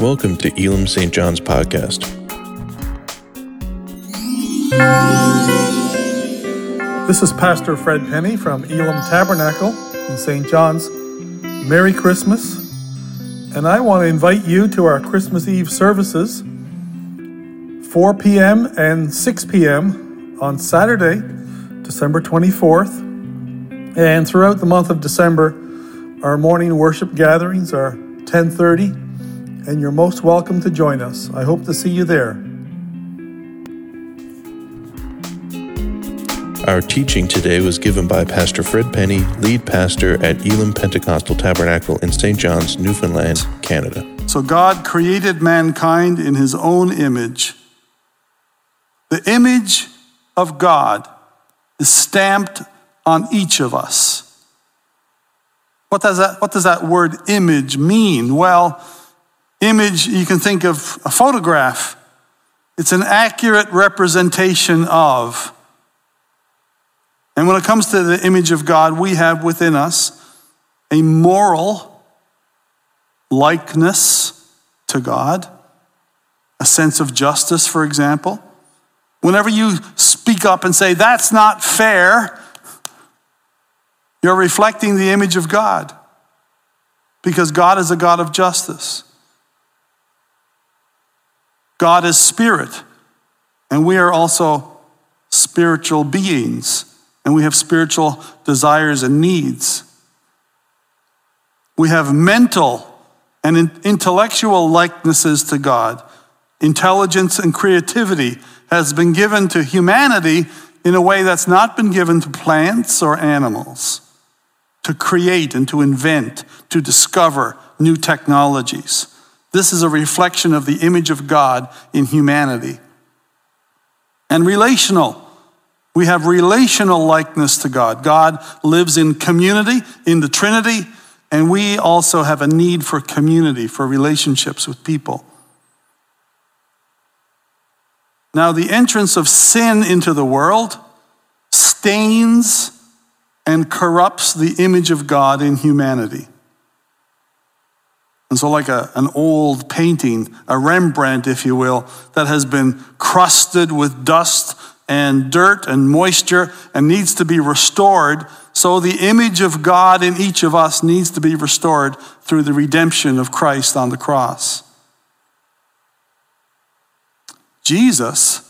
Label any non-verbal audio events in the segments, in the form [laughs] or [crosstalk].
Welcome to Elim St. John's Podcast. This is Pastor Fred Penny from Elim Tabernacle in St. John's. Merry Christmas. And I want to invite you to our Christmas Eve services, 4 p.m. and 6 p.m. on Saturday, December 24th. And throughout the month of December, our morning worship gatherings are 1030 and you're most welcome to join us. I hope to see you there. Our teaching today was given by Pastor Fred Penny, lead pastor at Elim Pentecostal Tabernacle in St. John's, Newfoundland, Canada. So, God created mankind in his own image. The image of God is stamped on each of us. What does that, what does that word image mean? Well, image, you can think of a photograph. It's an accurate representation of. And when it comes to the image of God, we have within us a moral likeness to God, a sense of justice, for example. Whenever you speak up and say, that's not fair, you're reflecting the image of God because God is a God of justice. God is spirit, and we are also spiritual beings, and we have spiritual desires and needs. We have mental and intellectual likenesses to God. Intelligence and creativity has been given to humanity in a way that's not been given to plants or animals to create and to invent, to discover new technologies. This is a reflection of the image of God in humanity. And relational. We have relational likeness to God. God lives in community, in the Trinity, and we also have a need for community, for relationships with people. Now, the entrance of sin into the world stains and corrupts the image of God in humanity. And so, like a, an old painting, a Rembrandt, if you will, that has been crusted with dust and dirt and moisture and needs to be restored, so the image of God in each of us needs to be restored through the redemption of Christ on the cross. Jesus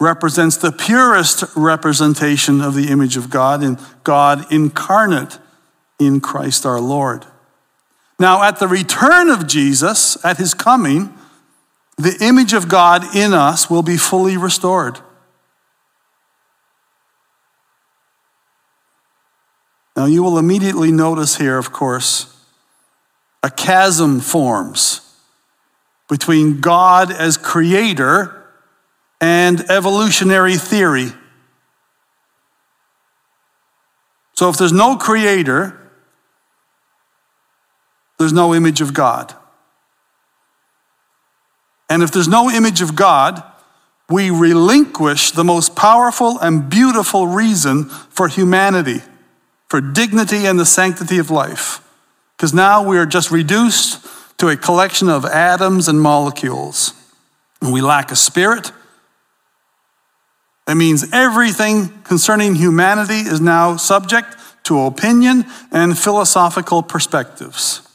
represents the purest representation of the image of God in God incarnate in Christ our Lord. Now, at the return of Jesus, at his coming, the image of God in us will be fully restored. Now, you will immediately notice here, of course, a chasm forms between God as creator and evolutionary theory. So, if there's no creator, there's no image of God. And if there's no image of God, we relinquish the most powerful and beautiful reason for humanity, for dignity and the sanctity of life. Because now we are just reduced to a collection of atoms and molecules. And we lack a spirit. That means everything concerning humanity is now subject to opinion and philosophical perspectives.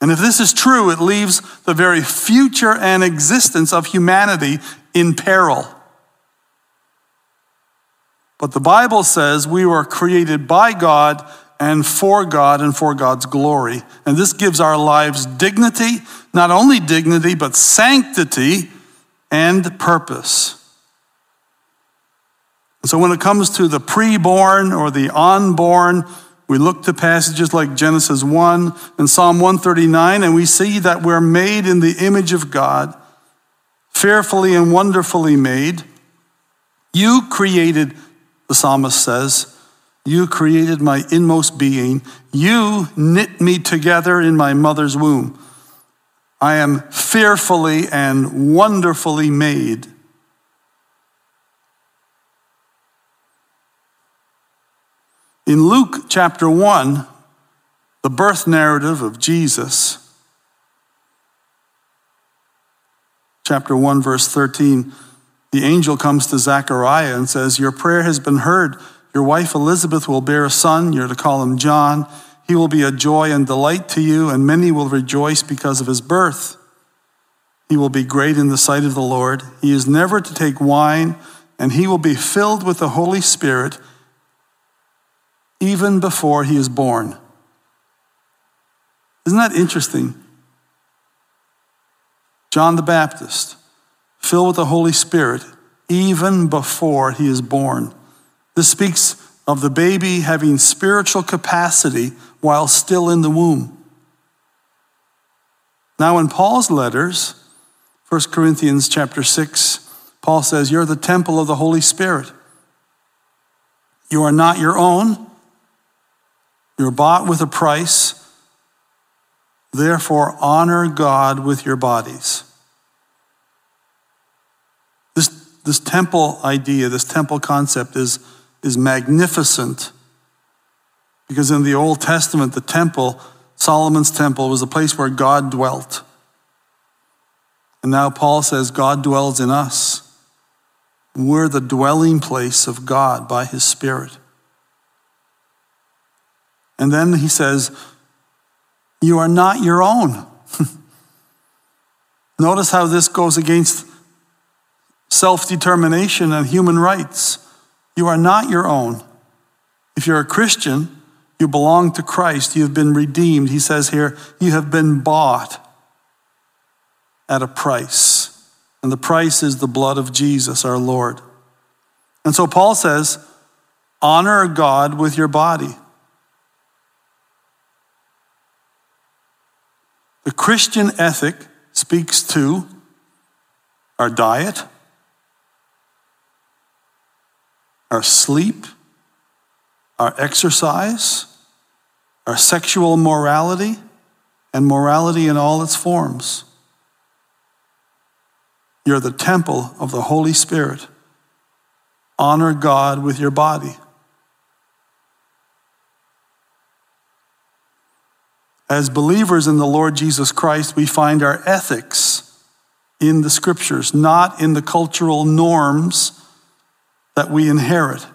And if this is true, it leaves the very future and existence of humanity in peril. But the Bible says we were created by God and for God and for God's glory. And this gives our lives dignity, not only dignity, but sanctity and purpose. And so when it comes to the preborn or the unborn, we look to passages like Genesis 1 and Psalm 139, and we see that we're made in the image of God, fearfully and wonderfully made. You created, the psalmist says, you created my inmost being. You knit me together in my mother's womb. I am fearfully and wonderfully made. In Luke chapter 1, the birth narrative of Jesus, chapter 1, verse 13, the angel comes to Zechariah and says, Your prayer has been heard. Your wife Elizabeth will bear a son. You're to call him John. He will be a joy and delight to you, and many will rejoice because of his birth. He will be great in the sight of the Lord. He is never to take wine, and he will be filled with the Holy Spirit even before he is born. Isn't that interesting? John the Baptist, filled with the Holy Spirit even before he is born. This speaks of the baby having spiritual capacity while still in the womb. Now, in Paul's letters, 1 Corinthians chapter 6, Paul says, You're the temple of the Holy Spirit. You are not your own. You're bought with a price. Therefore, honor God with your bodies. This, this temple idea, this temple concept is, is magnificent because in the Old Testament, the temple, Solomon's temple, was a place where God dwelt. And now Paul says God dwells in us. We're the dwelling place of God by his Spirit. And then he says, You are not your own. [laughs] Notice how this goes against self determination and human rights. You are not your own. If you're a Christian, you belong to Christ. You have been redeemed. He says here, You have been bought at a price. And the price is the blood of Jesus, our Lord. And so Paul says, Honor God with your body. The Christian ethic speaks to our diet, our sleep, our exercise, our sexual morality, and morality in all its forms. You're the temple of the Holy Spirit. Honor God with your body. As believers in the Lord Jesus Christ, we find our ethics in the scriptures, not in the cultural norms that we inherit.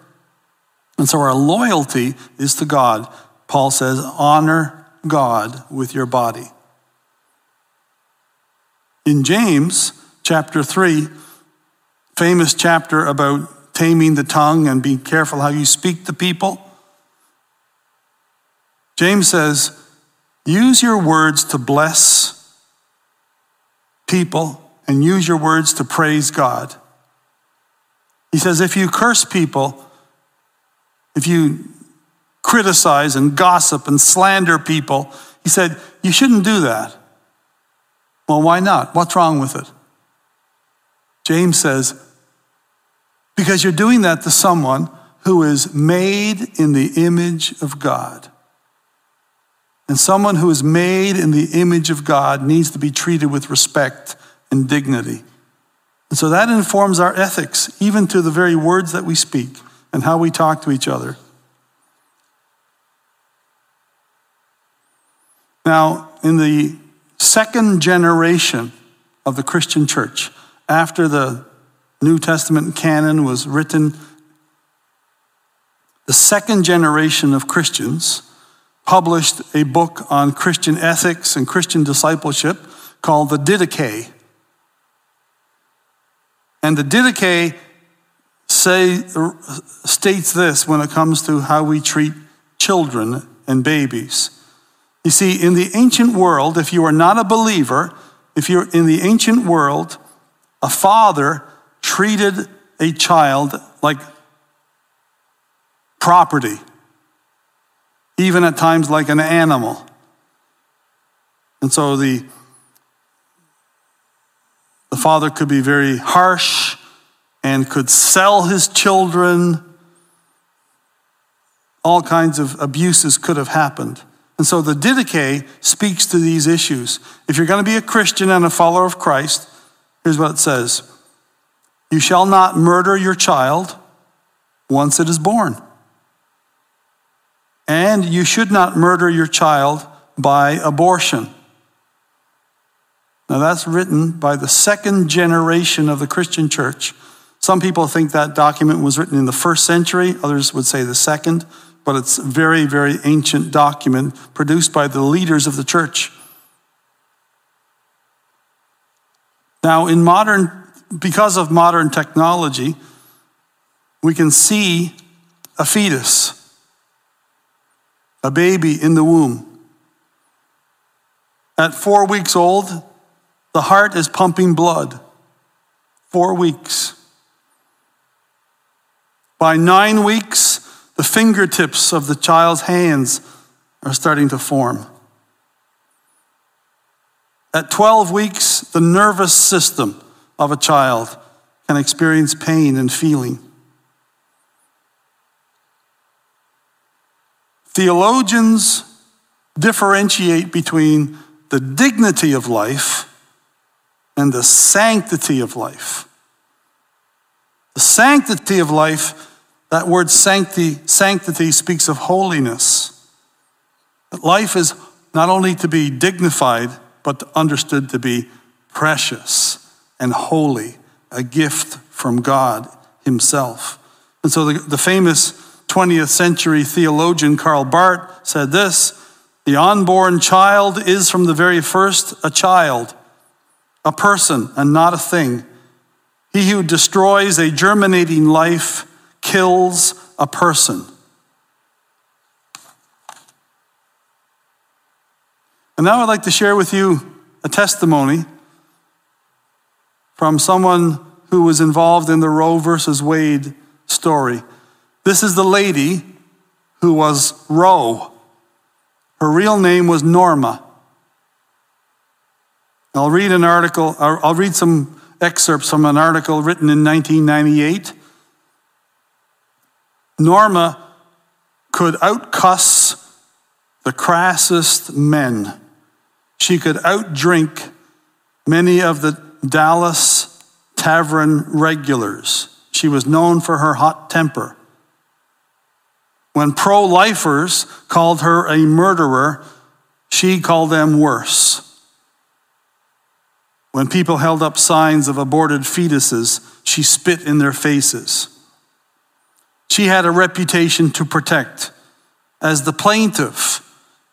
And so our loyalty is to God. Paul says, honor God with your body. In James chapter 3, famous chapter about taming the tongue and being careful how you speak to people, James says, Use your words to bless people and use your words to praise God. He says, if you curse people, if you criticize and gossip and slander people, he said, you shouldn't do that. Well, why not? What's wrong with it? James says, because you're doing that to someone who is made in the image of God. And someone who is made in the image of God needs to be treated with respect and dignity. And so that informs our ethics, even to the very words that we speak and how we talk to each other. Now, in the second generation of the Christian church, after the New Testament canon was written, the second generation of Christians published a book on Christian ethics and Christian discipleship called the Didache. And the Didache say, states this when it comes to how we treat children and babies. You see, in the ancient world, if you are not a believer, if you're in the ancient world, a father treated a child like property even at times like an animal. And so the, the father could be very harsh and could sell his children. All kinds of abuses could have happened. And so the Didache speaks to these issues. If you're going to be a Christian and a follower of Christ, here's what it says You shall not murder your child once it is born. And you should not murder your child by abortion. Now, that's written by the second generation of the Christian church. Some people think that document was written in the first century, others would say the second, but it's a very, very ancient document produced by the leaders of the church. Now, in modern, because of modern technology, we can see a fetus, a baby in the womb. At four weeks old, the heart is pumping blood. Four weeks. By nine weeks, the fingertips of the child's hands are starting to form. At 12 weeks, the nervous system of a child can experience pain and feeling. Theologians differentiate between the dignity of life and the sanctity of life. The sanctity of life, that word sanctity, sanctity speaks of holiness. That life is not only to be dignified, but understood to be precious and holy, a gift from God Himself. And so the, the famous 20th century theologian Karl Barth said this The unborn child is from the very first a child, a person, and not a thing. He who destroys a germinating life kills a person. And now I'd like to share with you a testimony from someone who was involved in the Roe versus Wade story. This is the lady who was Roe. Her real name was Norma. I'll read an article, I'll read some excerpts from an article written in 1998. Norma could outcuss the crassest men. She could outdrink many of the Dallas tavern regulars. She was known for her hot temper. When pro lifers called her a murderer, she called them worse. When people held up signs of aborted fetuses, she spit in their faces. She had a reputation to protect. As the plaintiff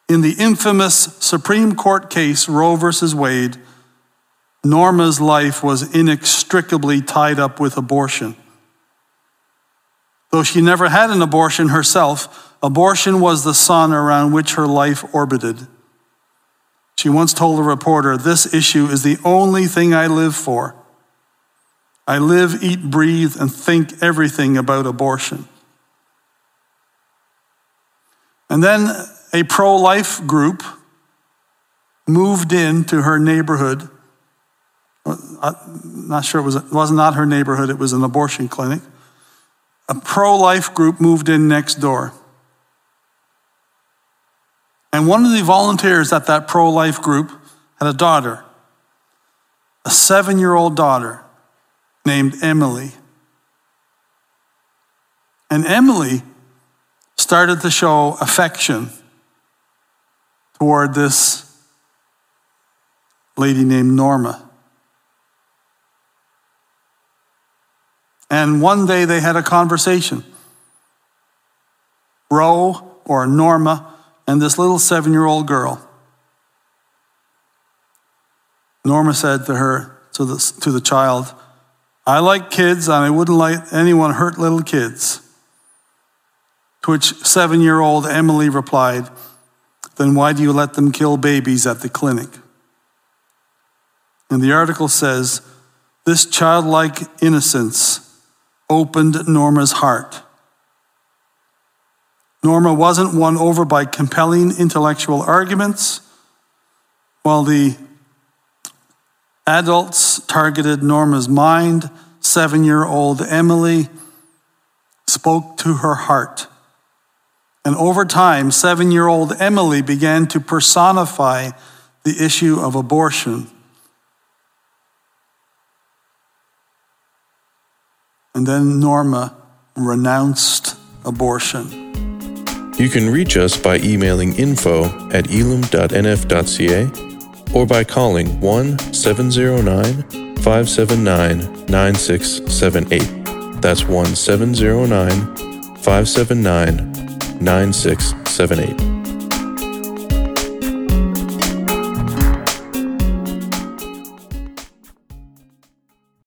in the infamous Supreme Court case Roe versus Wade, Norma's life was inextricably tied up with abortion. Though she never had an abortion herself, abortion was the sun around which her life orbited. She once told a reporter, This issue is the only thing I live for. I live, eat, breathe, and think everything about abortion. And then a pro life group moved into her neighborhood. I'm uh, not sure it was, it was not her neighborhood, it was an abortion clinic a pro life group moved in next door. And one of the volunteers at that pro life group had a daughter, a seven year old daughter named Emily. And Emily started to show affection toward this lady named Norma. And one day they had a conversation. Roe or Norma and this little seven year old girl. Norma said to her, to the, to the child, I like kids and I wouldn't let anyone hurt little kids. To which seven year old Emily replied, Then why do you let them kill babies at the clinic? And the article says, This childlike innocence opened Norma's heart. Norma wasn't won over by compelling intellectual arguments, while the adults targeted Norma's mind. Seven year old Emily spoke to her heart. And over time, seven year old Emily began to personify the issue of abortion. And then Norma renounced abortion. You can reach us by emailing info at elim.nf.ca, or by calling 1 709 579 9678. That's 1 709 579 9678.